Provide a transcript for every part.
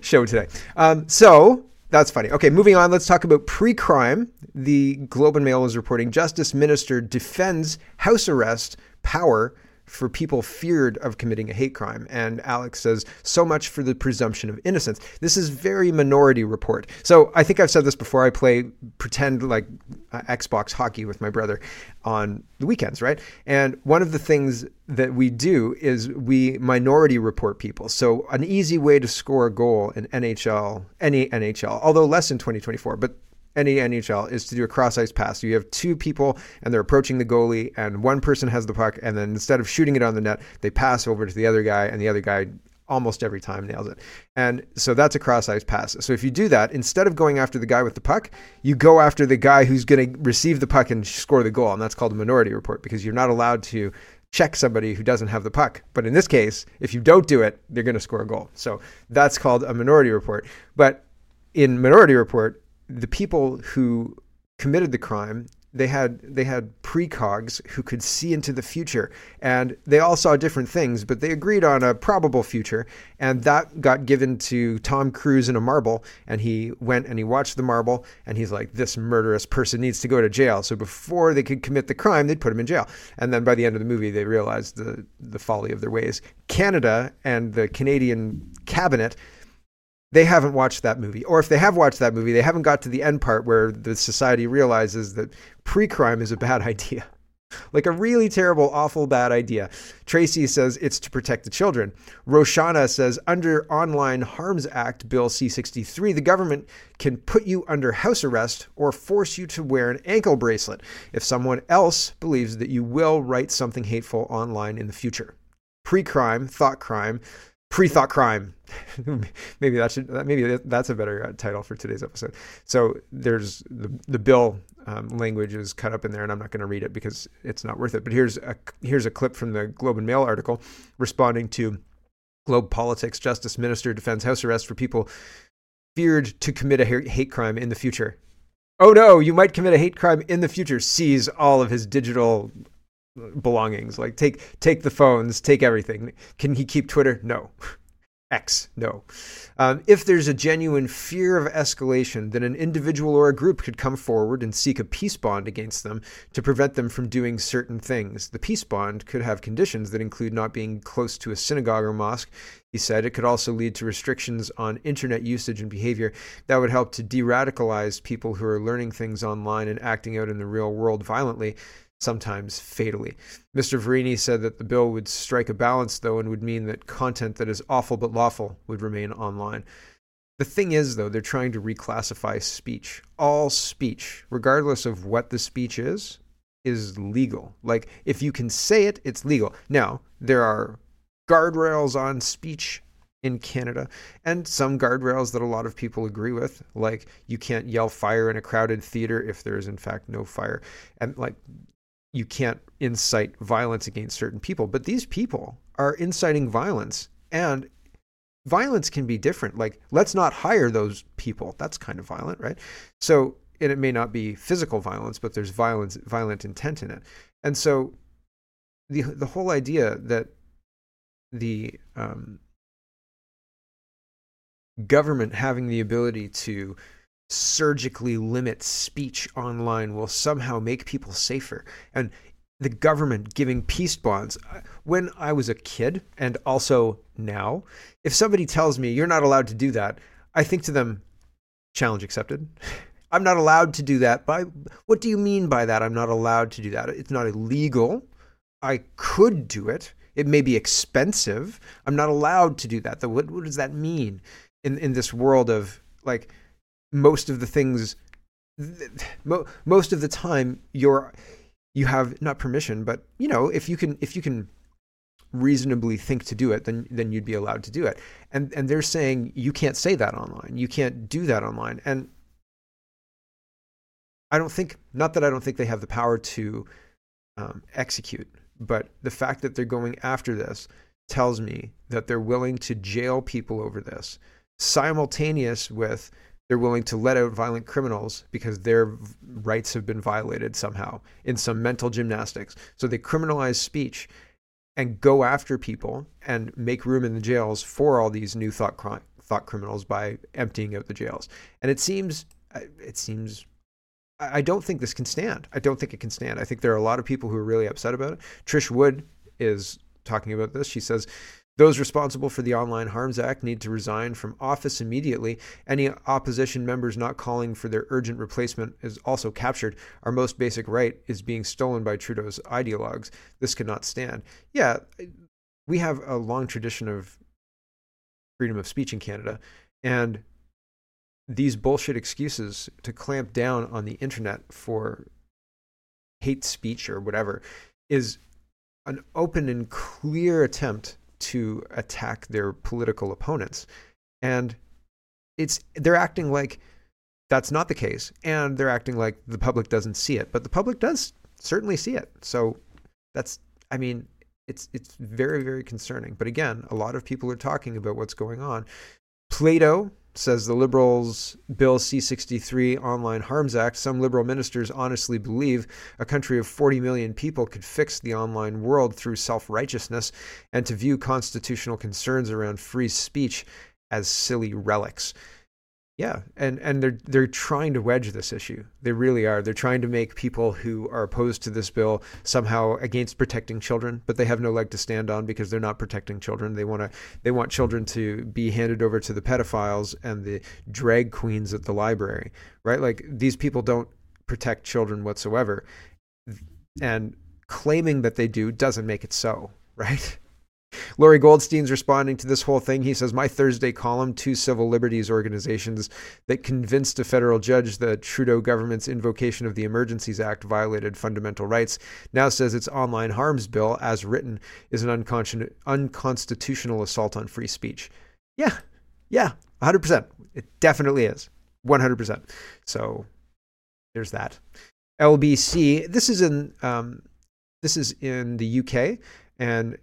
show today. Um, so that's funny. Okay, moving on. Let's talk about pre-crime. The Globe and Mail is reporting Justice Minister defends house arrest power for people feared of committing a hate crime. And Alex says, so much for the presumption of innocence. This is very minority report. So I think I've said this before. I play pretend like uh, Xbox hockey with my brother on the weekends, right? And one of the things that we do is we minority report people. So an easy way to score a goal in NHL, any NHL, although less in 2024, but any NHL is to do a cross ice pass. You have two people and they're approaching the goalie, and one person has the puck, and then instead of shooting it on the net, they pass over to the other guy, and the other guy almost every time nails it. And so that's a cross ice pass. So if you do that, instead of going after the guy with the puck, you go after the guy who's going to receive the puck and score the goal. And that's called a minority report because you're not allowed to check somebody who doesn't have the puck. But in this case, if you don't do it, they're going to score a goal. So that's called a minority report. But in minority report, the people who committed the crime they had they had precogs who could see into the future and they all saw different things but they agreed on a probable future and that got given to Tom Cruise in a marble and he went and he watched the marble and he's like this murderous person needs to go to jail. So before they could commit the crime they'd put him in jail. And then by the end of the movie they realized the the folly of their ways. Canada and the Canadian cabinet they haven't watched that movie. Or if they have watched that movie, they haven't got to the end part where the society realizes that pre crime is a bad idea. Like a really terrible, awful, bad idea. Tracy says it's to protect the children. Roshana says under Online Harms Act Bill C 63, the government can put you under house arrest or force you to wear an ankle bracelet if someone else believes that you will write something hateful online in the future. Pre crime, thought crime, pre-thought crime. maybe that should maybe that's a better uh, title for today's episode. So there's the the bill um, language is cut up in there, and I'm not going to read it because it's not worth it. But here's a here's a clip from the Globe and Mail article responding to Globe Politics. Justice Minister defends house arrest for people feared to commit a hate crime in the future. Oh no, you might commit a hate crime in the future. Seize all of his digital belongings. Like take take the phones, take everything. Can he keep Twitter? No. X, no. Um, if there's a genuine fear of escalation, then an individual or a group could come forward and seek a peace bond against them to prevent them from doing certain things. The peace bond could have conditions that include not being close to a synagogue or mosque. He said it could also lead to restrictions on internet usage and behavior that would help to de radicalize people who are learning things online and acting out in the real world violently sometimes fatally. Mr. Virani said that the bill would strike a balance, though, and would mean that content that is awful but lawful would remain online. The thing is, though, they're trying to reclassify speech. All speech, regardless of what the speech is, is legal. Like, if you can say it, it's legal. Now, there are guardrails on speech in Canada, and some guardrails that a lot of people agree with, like you can't yell fire in a crowded theater if there is in fact no fire, and like you can't incite violence against certain people. But these people are inciting violence, and violence can be different. Like, let's not hire those people. That's kind of violent, right? So, and it may not be physical violence, but there's violence, violent intent in it. And so, the the whole idea that the um, government having the ability to surgically limit speech online will somehow make people safer. And the government giving peace bonds. When I was a kid, and also now, if somebody tells me you're not allowed to do that, I think to them, challenge accepted. I'm not allowed to do that. By what do you mean by that? I'm not allowed to do that. It's not illegal. I could do it. It may be expensive. I'm not allowed to do that. What, what does that mean in in this world of like most of the things most of the time you're you have not permission but you know if you can if you can reasonably think to do it then then you'd be allowed to do it. And and they're saying you can't say that online. You can't do that online. And i don't think not that i don't think they have the power to um, execute but the fact that they're going after this tells me that they're willing to jail people over this simultaneous with they're willing to let out violent criminals because their rights have been violated somehow in some mental gymnastics. So they criminalize speech and go after people and make room in the jails for all these new thought thought criminals by emptying out the jails. And it seems, it seems, I don't think this can stand. I don't think it can stand. I think there are a lot of people who are really upset about it. Trish Wood is talking about this. She says, those responsible for the Online Harms Act need to resign from office immediately. Any opposition members not calling for their urgent replacement is also captured. Our most basic right is being stolen by Trudeau's ideologues. This cannot stand. Yeah, we have a long tradition of freedom of speech in Canada. And these bullshit excuses to clamp down on the internet for hate speech or whatever is an open and clear attempt to attack their political opponents. And it's they're acting like that's not the case and they're acting like the public doesn't see it, but the public does certainly see it. So that's I mean, it's it's very very concerning. But again, a lot of people are talking about what's going on. Plato says the Liberals' Bill C 63 Online Harms Act. Some Liberal ministers honestly believe a country of 40 million people could fix the online world through self righteousness and to view constitutional concerns around free speech as silly relics. Yeah, and and they're they're trying to wedge this issue. They really are. They're trying to make people who are opposed to this bill somehow against protecting children, but they have no leg to stand on because they're not protecting children. They want to they want children to be handed over to the pedophiles and the drag queens at the library, right? Like these people don't protect children whatsoever. And claiming that they do doesn't make it so, right? Lorrie Goldstein's responding to this whole thing. He says, My Thursday column, two civil liberties organizations that convinced a federal judge the Trudeau government's invocation of the Emergencies Act violated fundamental rights, now says its online harms bill, as written, is an unconstitutional assault on free speech. Yeah, yeah, 100%. It definitely is. 100%. So there's that. LBC, this is in. Um, this is in the UK, and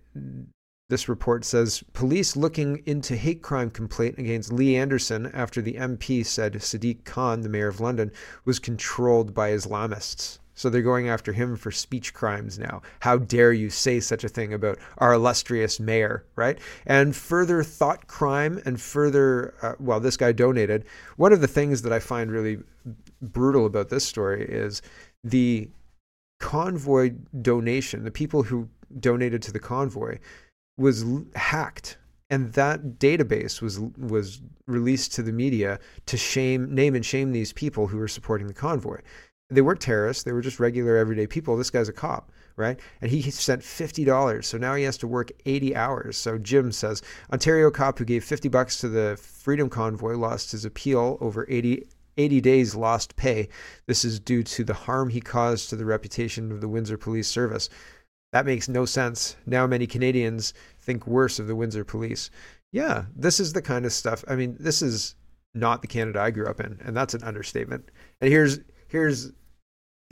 this report says police looking into hate crime complaint against Lee Anderson after the MP said Sadiq Khan, the mayor of London, was controlled by Islamists. So they're going after him for speech crimes now. How dare you say such a thing about our illustrious mayor, right? And further thought crime and further, uh, well, this guy donated. One of the things that I find really brutal about this story is the convoy donation, the people who donated to the convoy was hacked. And that database was was released to the media to shame name and shame these people who were supporting the convoy. They weren't terrorists. They were just regular everyday people. This guy's a cop right? And he sent $50 so now he has to work 80 hours. So jim says ontario cop who gave 50 bucks to the freedom convoy lost his appeal over 80 80 days lost pay. This is due to the harm he caused to the reputation of the windsor police service that makes no sense. Now many Canadians think worse of the Windsor police. Yeah, this is the kind of stuff. I mean, this is not the Canada I grew up in, and that's an understatement. And here's here's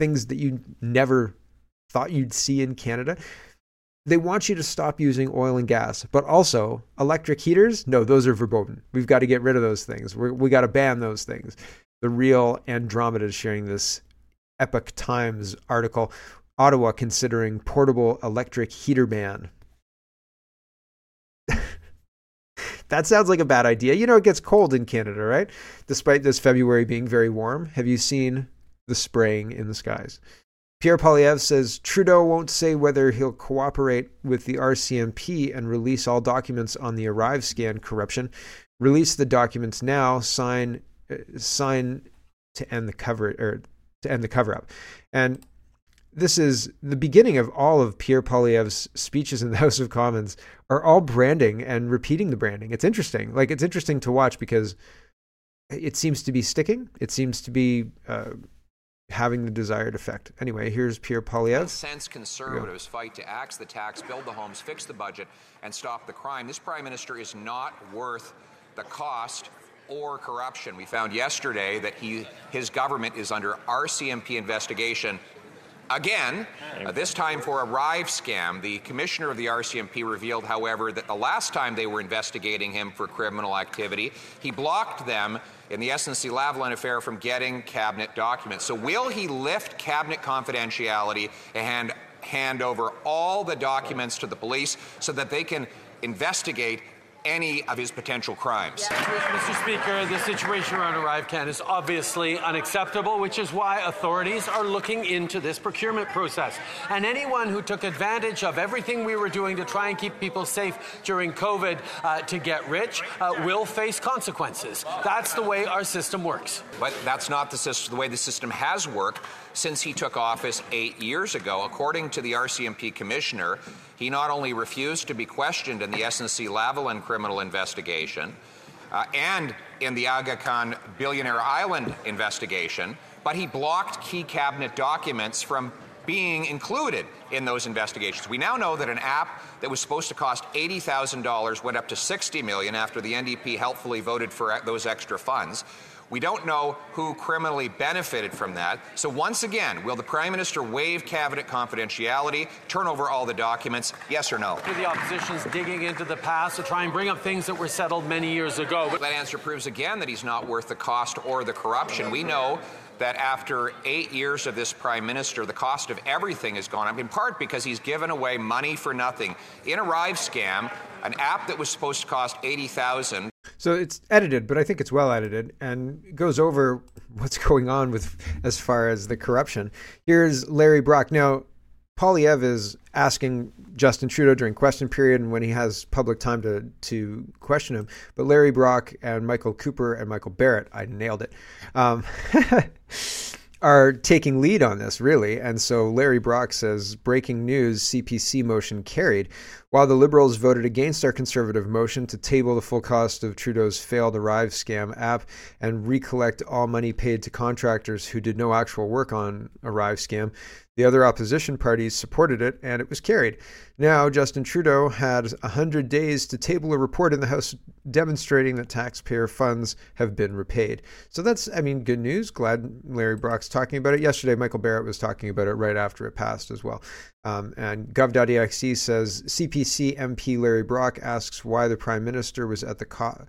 things that you never thought you'd see in Canada. They want you to stop using oil and gas, but also electric heaters. No, those are verboten. We've got to get rid of those things. We're, we got to ban those things. The real Andromeda is sharing this Epoch Times article Ottawa considering portable electric heater ban. that sounds like a bad idea. You know, it gets cold in Canada, right? Despite this February being very warm. Have you seen the spraying in the skies? Pierre Poilievre says Trudeau won't say whether he'll cooperate with the RCMP and release all documents on the Arrive scam corruption. Release the documents now. Sign, uh, sign to end the cover or to end the cover up. And this is the beginning of all of Pierre Poilievre's speeches in the House of Commons are all branding and repeating the branding. It's interesting. Like it's interesting to watch because it seems to be sticking. It seems to be uh, having the desired effect. Anyway, here's Pierre Poilievre. Sense conservatives fight to axe the tax, build the homes, fix the budget, and stop the crime. This prime minister is not worth the cost or corruption. We found yesterday that he, his government is under RCMP investigation Again, uh, this time for Arrive scam. The commissioner of the RCMP revealed, however, that the last time they were investigating him for criminal activity, he blocked them in the SNC-Lavalin affair from getting cabinet documents. So will he lift cabinet confidentiality and hand over all the documents to the police so that they can investigate any of his potential crimes. Mr. Speaker, the situation around ArriveCan is obviously unacceptable, which is why authorities are looking into this procurement process. And anyone who took advantage of everything we were doing to try and keep people safe during COVID uh, to get rich uh, will face consequences. That's the way our system works. But that's not the, system, the way the system has worked since he took office eight years ago. According to the RCMP commissioner, he not only refused to be questioned in the SNC Lavalin criminal investigation uh, and in the Aga Khan Billionaire Island investigation, but he blocked key cabinet documents from being included in those investigations. We now know that an app that was supposed to cost $80,000 went up to 60 million after the NDP helpfully voted for those extra funds. We don't know who criminally benefited from that. So, once again, will the Prime Minister waive cabinet confidentiality, turn over all the documents? Yes or no? The opposition's digging into the past to try and bring up things that were settled many years ago. But that answer proves again that he's not worth the cost or the corruption. We know that after eight years of this prime minister, the cost of everything has gone up, in part because he's given away money for nothing. In Arrive scam, an app that was supposed to cost 80000 So it's edited, but I think it's well edited and goes over what's going on with as far as the corruption. Here's Larry Brock. Now, Poilievre is asking Justin Trudeau during question period and when he has public time to to question him. But Larry Brock and Michael Cooper and Michael Barrett, I nailed it, um, are taking lead on this really. And so Larry Brock says, "Breaking news: CPC motion carried." While the Liberals voted against our Conservative motion to table the full cost of Trudeau's failed Arrive scam app and recollect all money paid to contractors who did no actual work on Arrive scam, the other opposition parties supported it and it was carried. Now, Justin Trudeau had 100 days to table a report in the House demonstrating that taxpayer funds have been repaid. So that's, I mean, good news. Glad Larry Brock's talking about it. Yesterday, Michael Barrett was talking about it right after it passed as well. Um, and gov.exe says CPC MP Larry Brock asks why the Prime Minister was at the co-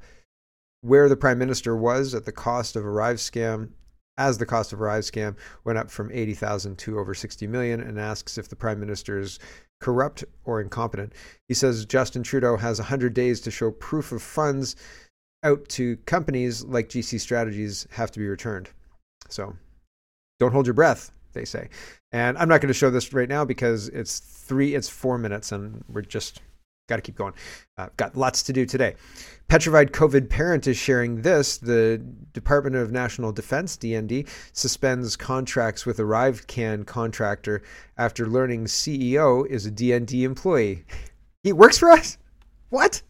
where the Prime Minister was at the cost of Arrive scam as the cost of Arrive scam went up from 80,000 to over 60 million and asks if the prime minister is corrupt or incompetent. He says Justin Trudeau has 100 days to show proof of funds out to companies like GC Strategies have to be returned. So don't hold your breath, they say. And I'm not going to show this right now because it's 3 it's 4 minutes and we're just got to keep going. Uh, got lots to do today. Petrified COVID parent is sharing this. The Department of National Defense, DND, suspends contracts with ArriveCan contractor after learning CEO is a DND employee. He works for us? What?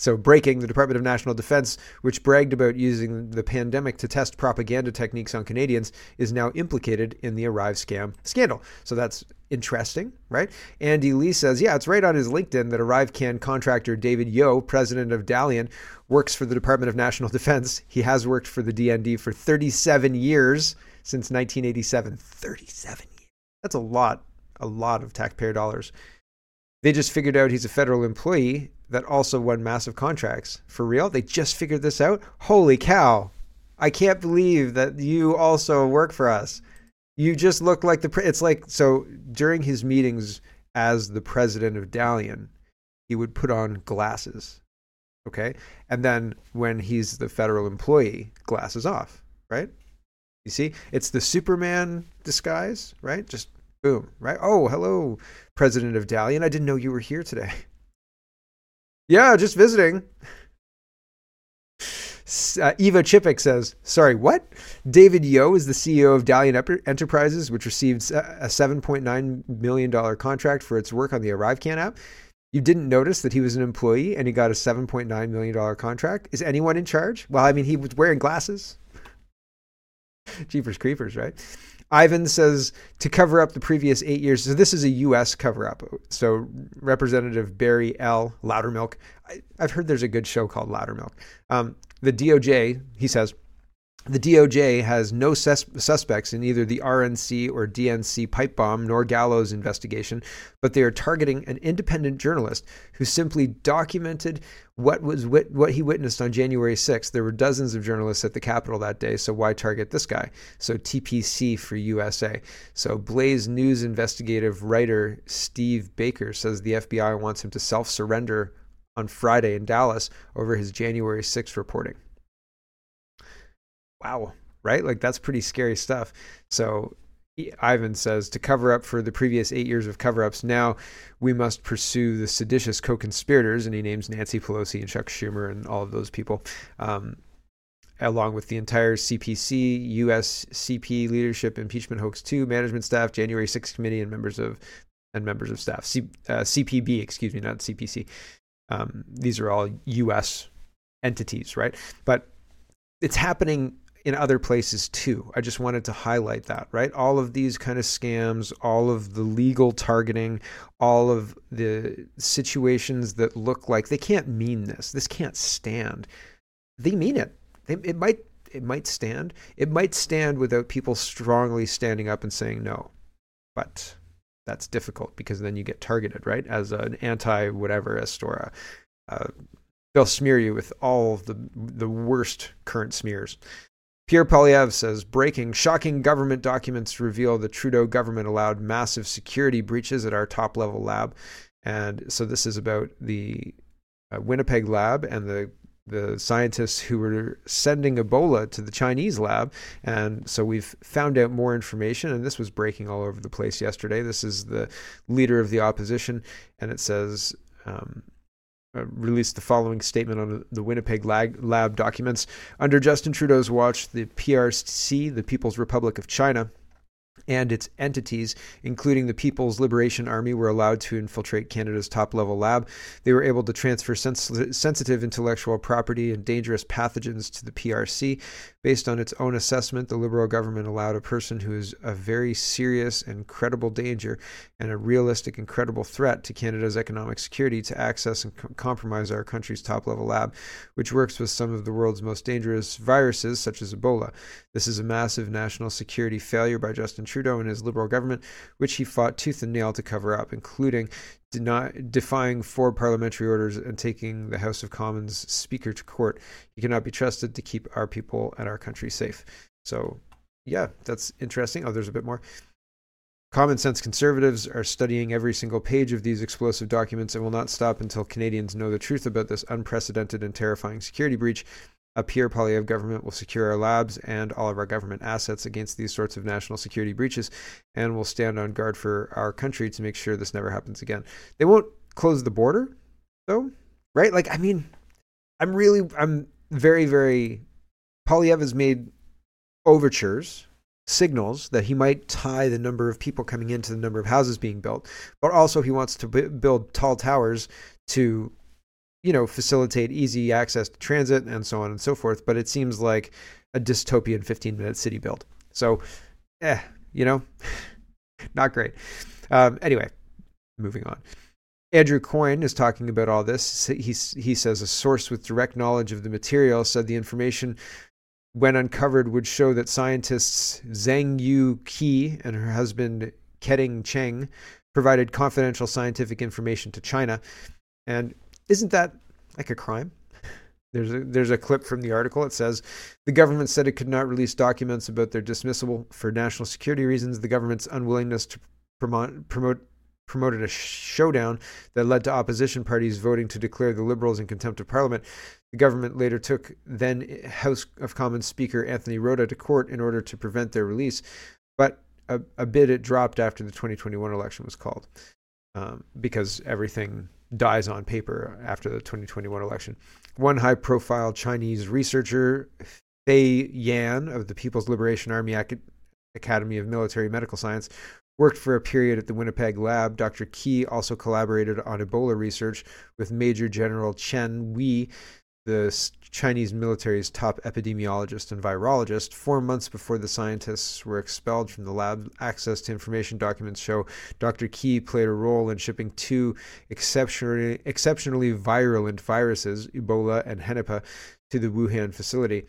So, breaking the Department of National Defense, which bragged about using the pandemic to test propaganda techniques on Canadians, is now implicated in the Arrive scam scandal. So, that's interesting, right? Andy Lee says, yeah, it's right on his LinkedIn that ArriveCan contractor David Yeo, president of Dalian, works for the Department of National Defense. He has worked for the DND for 37 years since 1987. 37 years. That's a lot, a lot of taxpayer dollars. They just figured out he's a federal employee that also won massive contracts. For real? They just figured this out? Holy cow. I can't believe that you also work for us. You just look like the. Pre- It's like, so during his meetings as the president of Dalian, he would put on glasses. Okay. And then when he's the federal employee, glasses off, right? You see, it's the Superman disguise, right? Just boom, right? Oh, hello, president of Dalian. I didn't know you were here today. Yeah, just visiting. Uh, Eva Chipiuk says, sorry, what? David Yeo is the CEO of Dalian Enterprises, which received a $7.9 million contract for its work on the ArriveCan app. You didn't notice that he was an employee and he got a $7.9 million contract? Is anyone in charge? Well, I mean, he was wearing glasses. Jeepers creepers, right? Ivan says to cover up the previous eight years. So this is a U.S. cover up. So Representative Barry L. Loudermilk. I, have heard there's a good show called Loudermilk. Um, the DOJ, he says, the DOJ has no sus- suspects in either the RNC or DNC pipe bomb nor Gallows investigation, but they are targeting an independent journalist who simply documented what was wit- what he witnessed on January 6th. There were dozens of journalists at the Capitol that day, so why target this guy? So TPC for USA. So Blaze News investigative writer Steve Baker says the FBI wants him to self-surrender on Friday in Dallas over his January 6th reporting. Wow, right? Like that's pretty scary stuff. So Ivan says to cover up for the previous eight years of cover ups, now we must pursue the seditious co conspirators. And he names Nancy Pelosi and Chuck Schumer and all of those people, um, along with the entire CPC, USCP leadership, impeachment hoax 2, management staff, January 6th committee, and members of and members of staff. C, uh, CPB, excuse me, not CPC. Um, these are all US entities, right? But it's happening in other places too. I just wanted to highlight that, right? All of these kind of scams, all of the legal targeting, all of the situations that look like they can't mean this. This can't stand. They mean it. It might it might stand. It might stand without people strongly standing up and saying no. But that's difficult because then you get targeted, right? As an anti whatever Astora. Uh, they'll smear you with all the the worst current smears. Pierre Poilievre says breaking, shocking government documents reveal the Trudeau government allowed massive security breaches at our top level lab. And so this is about the uh, Winnipeg lab and the the scientists who were sending Ebola to the Chinese lab. And so we've found out more information, and this was breaking all over the place yesterday. This is the leader of the opposition, and it says um, uh, released the following statement on the Winnipeg lab, documents. Under Justin Trudeau's watch, the PRC, the People's Republic of China, and its entities, including the People's Liberation Army, were allowed to infiltrate Canada's top level lab. They were able to transfer sens- sensitive intellectual property and dangerous pathogens to the PRC. Based on its own assessment, the Liberal government allowed a person who is a very serious and credible danger and a realistic and credible threat to Canada's economic security to access and com- compromise our country's top level lab, which works with some of the world's most dangerous viruses, such as Ebola. This is a massive national security failure by Justin Trudeau and his Liberal government, which he fought tooth and nail to cover up, including deny, defying four parliamentary orders and taking the House of Commons Speaker to court. He cannot be trusted to keep our people and our country safe. So, yeah, that's interesting. Oh, there's a bit more. Common sense conservatives are studying every single page of these explosive documents and will not stop until Canadians know the truth about this unprecedented and terrifying security breach. A Pierre Poilievre government will secure our labs and all of our government assets against these sorts of national security breaches and will stand on guard for our country to make sure this never happens again. They won't close the border, though, right? Like, I mean, I'm really, I'm very, very. Poilievre has made overtures signals that he might tie the number of people coming into the number of houses being built, but also he wants to b- build tall towers to, you know, facilitate easy access to transit and so on and so forth. But it seems like a dystopian 15 minute city build. So, eh, you know, not great. Um, anyway, moving on. Andrew Coyne is talking about all this. He, he says a source with direct knowledge of the material said the information when uncovered, would show that scientists Zhang Yu Qi and her husband Keding Cheng provided confidential scientific information to China. And isn't that like a crime? There's a, there's a clip from the article. It says the government said it could not release documents about their dismissal for national security reasons. The government's unwillingness to promote, promote promoted a showdown that led to opposition parties voting to declare the Liberals in contempt of Parliament. The government later took then House of Commons Speaker Anthony Rota to court in order to prevent their release, but a, a bid it dropped after the 2021 election was called um, because everything dies on paper after the 2021 election. One high profile Chinese researcher, Fei Yan of the People's Liberation Army Academy of Military Medical Science, worked for a period at the Winnipeg lab. Dr. Key also collaborated on Ebola research with Major General Chen Wei the Chinese military's top epidemiologist and virologist. Four months before the scientists were expelled from the lab, access to information documents show Dr. Qi played a role in shipping two exceptionally, exceptionally virulent viruses, Ebola and Henipah, to the Wuhan facility.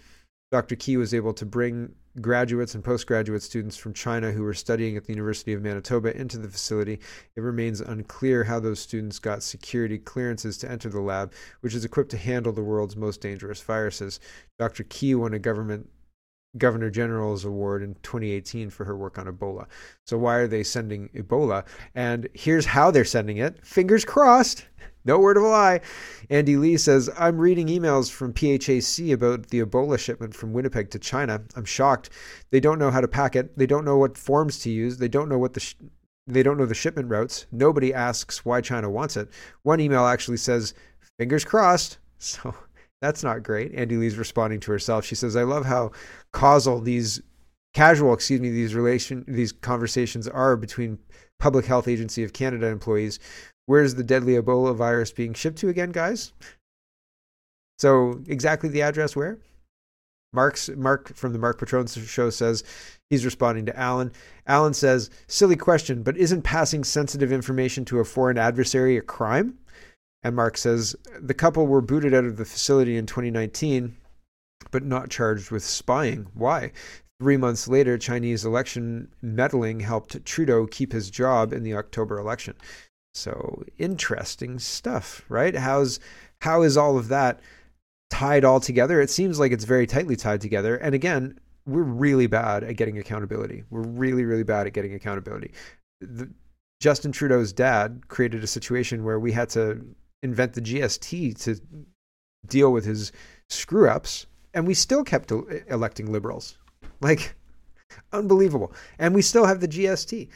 Dr. Qi was able to bring graduates and postgraduate students from China who were studying at the University of Manitoba into the facility. It remains unclear how those students got security clearances to enter the lab, which is equipped to handle the world's most dangerous viruses. Dr. Key won a government Governor General's Award in 2018 for her work on Ebola. So why are they sending Ebola? And here's how they're sending it. Fingers crossed. No word of a lie. Andy Lee says, I'm reading emails from PHAC about the Ebola shipment from Winnipeg to China. I'm shocked. They don't know how to pack it. They don't know what forms to use. They don't know what the sh- they don't know the shipment routes. Nobody asks why China wants it. One email actually says, fingers crossed. So that's not great. Andy Lee's responding to herself. She says, I love how causal these casual, excuse me, these relation these conversations are between Public Health Agency of Canada employees. Where's the deadly Ebola virus being shipped to again, guys? So exactly the address where? Mark's Mark from the Mark Patron show says he's responding to Alan. Alan says, "Silly question, but isn't passing sensitive information to a foreign adversary a crime?" And Mark says, "The couple were booted out of the facility in 2019, but not charged with spying. Why? Three months later, Chinese election meddling helped Trudeau keep his job in the October election. So interesting stuff, right? How's how is all of that tied all together? It seems like it's very tightly tied together. And again, we're really bad at getting accountability. We're really, really bad at getting accountability. The, Justin Trudeau's dad created a situation where we had to invent the GST to deal with his screw ups, and we still kept electing liberals. Like, unbelievable. And we still have the GST.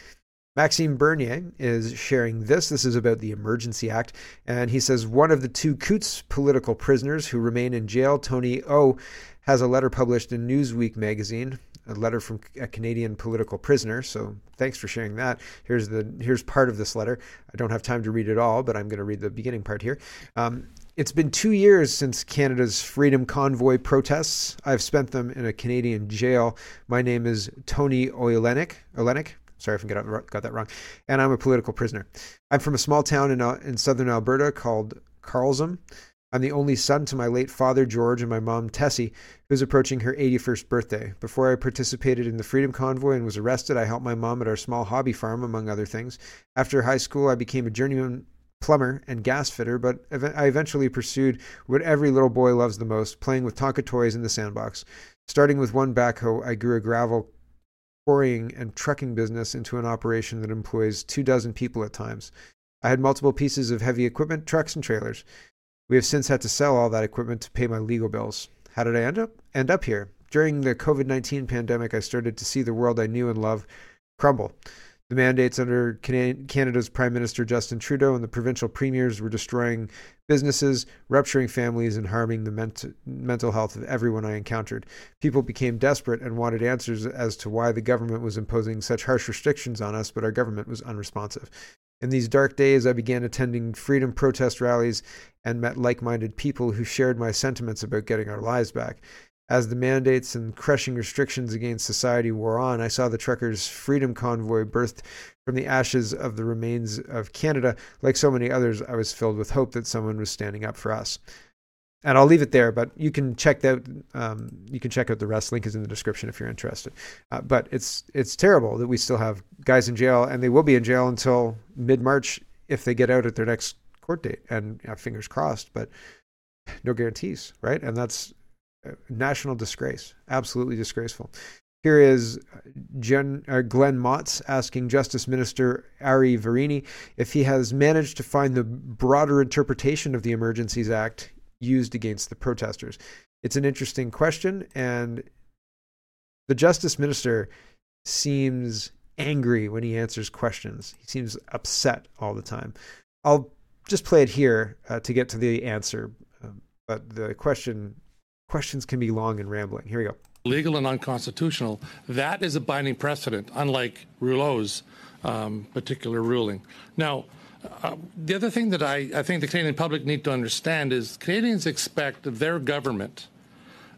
Maxime Bernier is sharing this. This is about the Emergency Act. And he says one of the two Coutts political prisoners who remain in jail, Tony O, has a letter published in Newsweek magazine, a letter from a Canadian political prisoner. So thanks for sharing that. Here's the here's part of this letter. I don't have time to read it all, but I'm going to read the beginning part here. Um, it's been two years since Canada's Freedom Convoy protests. I've spent them in a Canadian jail. My name is Tony Olienick. Olienick. Sorry if I got that wrong. And I'm a political prisoner. I'm from a small town in, uh, in southern Alberta called Claresholm. I'm the only son to my late father, George, and my mom, Tessie, who's approaching her 81st birthday. Before I participated in the Freedom Convoy and was arrested, I helped my mom at our small hobby farm, among other things. After high school, I became a journeyman plumber and gas fitter, but I eventually pursued what every little boy loves the most playing with Tonka toys in the sandbox. Starting with one backhoe, I grew a gravel quarrying and trucking business into an operation that employs two dozen people at times. I had multiple pieces of heavy equipment, trucks, and trailers. We have since had to sell all that equipment to pay my legal bills. How did I end up? End up here. During the COVID 19 pandemic, I started to see the world I knew and loved crumble. The mandates under Canada's Prime Minister Justin Trudeau and the provincial premiers were destroying businesses, rupturing families, and harming the ment- mental health of everyone I encountered. People became desperate and wanted answers as to why the government was imposing such harsh restrictions on us, but our government was unresponsive. In these dark days, I began attending freedom protest rallies and met like minded people who shared my sentiments about getting our lives back. As the mandates and crushing restrictions against society wore on, I saw the truckers' freedom convoy birthed from the ashes of the remains of Canada. Like so many others, I was filled with hope that someone was standing up for us. And I'll leave it there, but you can check out um, you can check out the rest. Link is in the description if you're interested. Uh, but it's it's terrible that we still have guys in jail, and they will be in jail until mid March if they get out at their next court date. And fingers crossed, but no guarantees, right? And that's national disgrace, absolutely disgraceful. Here is Jen, uh, Glen Motz asking Justice Minister Ari Virani if he has managed to find the broader interpretation of the Emergencies Act used against the protesters. It's an interesting question, and the Justice Minister seems angry when he answers questions. He seems upset all the time. I'll just play it here uh, to get to the answer, um, but the question questions can be long and rambling. Here we go. Legal and unconstitutional. That is a binding precedent, unlike Rouleau's um, particular ruling. Now, uh, the other thing that I, I, think the Canadian public need to understand is Canadians expect their government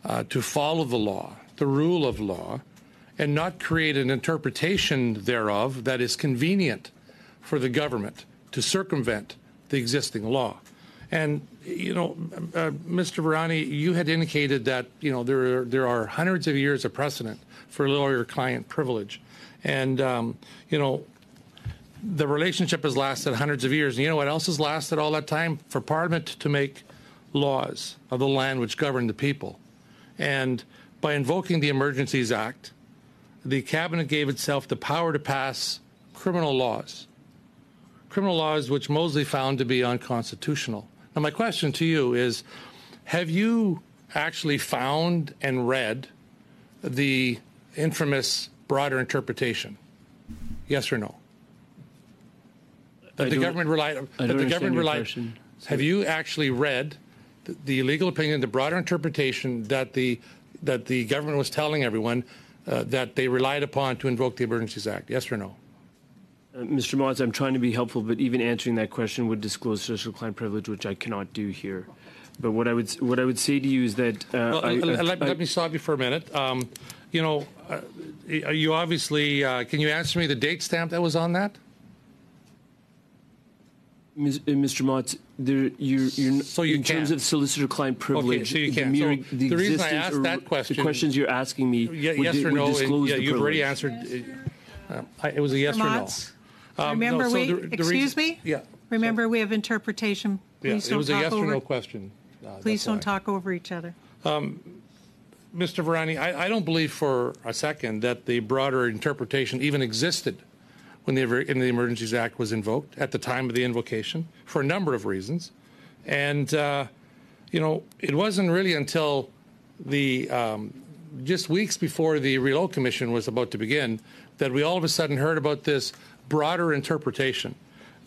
uh, to follow the law, the rule of law, and not create an interpretation thereof that is convenient for the government to circumvent the existing law. And you know, uh, Mr. Virani, you had indicated that you know there are, there are hundreds of years of precedent for lawyer-client privilege, and um, you know the relationship has lasted hundreds of years. And you know what else has lasted all that time? For Parliament to make laws of the land which govern the people, and by invoking the Emergencies Act, the cabinet gave itself the power to pass criminal laws criminal laws which Mosley found to be unconstitutional. Now, my question to you is have you actually found and read the infamous broader interpretation? Yes or no? That the government relied. That the government relied. question. Have you actually read the, the legal opinion, the broader interpretation that the that the government was telling everyone uh, that they relied upon to invoke the Emergencies Act? Yes or no? Uh, Mr. Motz, I'm trying to be helpful, but even answering that question would disclose solicitor-client privilege, which I cannot do here. But what I would what I would say to you is that uh, Well, I, let, I- let- I- let me stop you for a minute. Um, you know, uh, you obviously uh, can you answer me the date stamp that was on that? Ms- uh, Mr. Motz, there, you're, you're, So you in terms can't. of solicitor-client privilege, so you the, can't. mere, So the, the reason I asked that question- the questions you're asking me Yeah, would, yes di- or would no? disclose yeah, the you've already privilege. answered. Uh, it was a yes or no. Um, Remember, no, so we, the- the excuse reason- me? Yeah. Remember, we have interpretation. Yeah, Please it don't was a talk yes or over, no question. Uh, please that's don't why. talk over each other. Mr. Virani, I, I don't believe for a second that the broader interpretation even existed when the, Emer- in the Emergencies Act was invoked at the time of the invocation for a number of reasons. And, uh, you know, it wasn't really until the um, just weeks before the Rouleau Commission was about to begin that we all of a sudden heard about this broader interpretation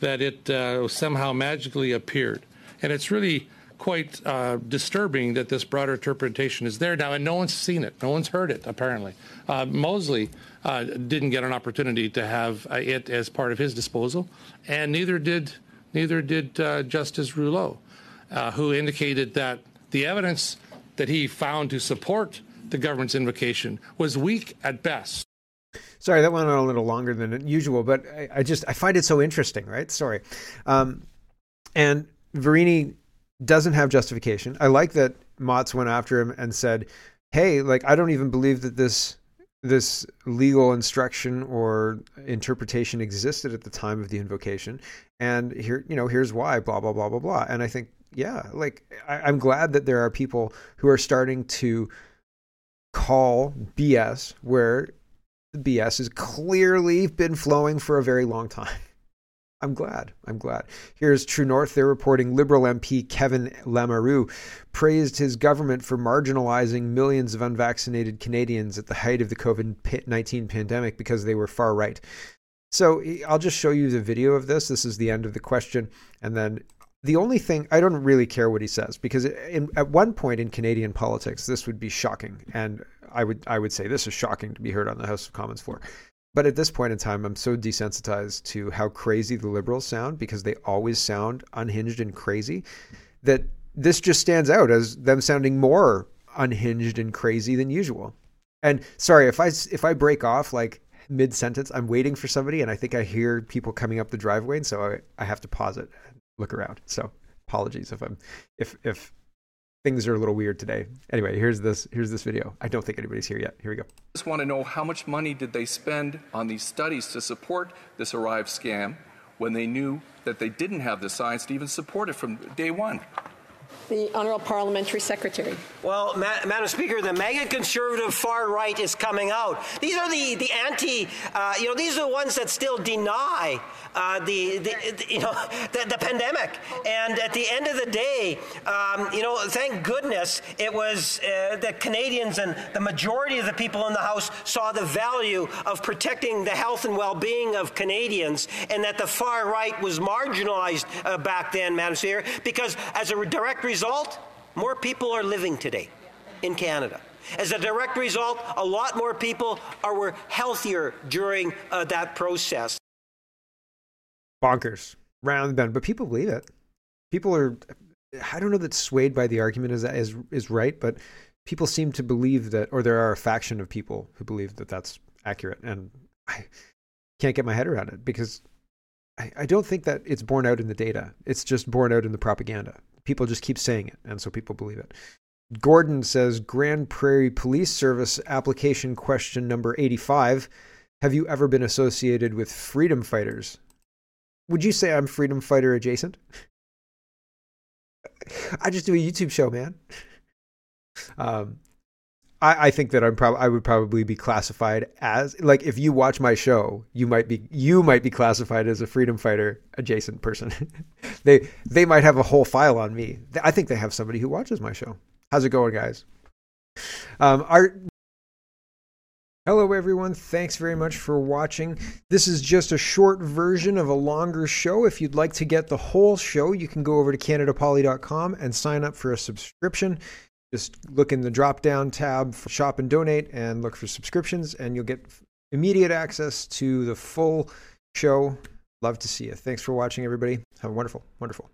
that it uh, somehow magically appeared. And it's really quite uh, disturbing that this broader interpretation is there now, and no one's seen it. No one's heard it, apparently. Uh, Mosley uh, didn't get an opportunity to have uh, it as part of his disposal, and neither did, neither did uh, Justice Rouleau, uh, who indicated that the evidence that he found to support the government's invocation was weak at best. Sorry, that went on a little longer than usual, but I, I just I find it so interesting, right? Sorry, um, and Virani doesn't have justification. I like that Motz went after him and said, "Hey, like I don't even believe that this this legal instruction or interpretation existed at the time of the invocation, and here you know here's why." Blah blah blah blah blah. And I think, yeah, like I, I'm glad that there are people who are starting to call BS where the BS has clearly been flowing for a very long time. I'm glad. I'm glad. Here's True North. They're reporting Liberal MP Kevin Lamoureux praised his government for marginalizing millions of unvaccinated Canadians at the height of the COVID 19 pandemic because they were far right. So I'll just show you the video of this. This is the end of the question. And then the only thing, I don't really care what he says because in, at one point in Canadian politics, this would be shocking. And I would, I would say this is shocking to be heard on the House of Commons floor. But at this point in time, I'm so desensitized to how crazy the liberals sound because they always sound unhinged and crazy that this just stands out as them sounding more unhinged and crazy than usual. And sorry if I if I break off like mid sentence, I'm waiting for somebody and I think I hear people coming up the driveway, and so I, I have to pause it and look around. So apologies if I'm if if things are a little weird today. Anyway, here's this here's this video. I don't think anybody's here yet. Here we go. just want to know how much money did they spend on these studies to support this Arrive scam when they knew that they didn't have the science to even support it from day one? The Honourable Parliamentary Secretary. Well, Ma- Madam Speaker, the mega conservative far right is coming out. These are the, the anti, uh, you know, these are the ones that still deny uh, the, the, the- you know, the, the pandemic. And at the end of the day, um, you know, thank goodness it was uh, that Canadians and the majority of the people in the House saw the value of protecting the health and well-being of Canadians, and that the far right was marginalized uh, back then, Madam Speaker, because as a direct result, more people are living today in Canada. As a direct result, a lot more people are were healthier during uh, that process. bonkers round the bend, but people believe it. People are, I don't know that swayed by the argument is is is right, but people seem to believe that, or there are a faction of people who believe that that's accurate, and I can't get my head around it because I, I don't think that it's borne out in the data. It's just borne out in the propaganda. People just keep saying it, and so people believe it. Gordon says Grande Prairie Police Service application question number 85. Have you ever been associated with freedom fighters? Would you say I'm freedom fighter adjacent? I just do a YouTube show, man. Um, I, I think that I'm probably I would probably be classified as like if you watch my show, you might be you might be classified as a freedom fighter adjacent person. they they might have a whole file on me. I think they have somebody who watches my show. How's it going, guys? Um, Hello, everyone. Thanks very much for watching. This is just a short version of a longer show. If you'd like to get the whole show, you can go over to CanadaPoli.com and sign up for a subscription. Just look in the drop down tab for shop and donate and look for subscriptions, and you'll get immediate access to the full show. Love to see you. Thanks for watching, everybody. Have a wonderful, wonderful.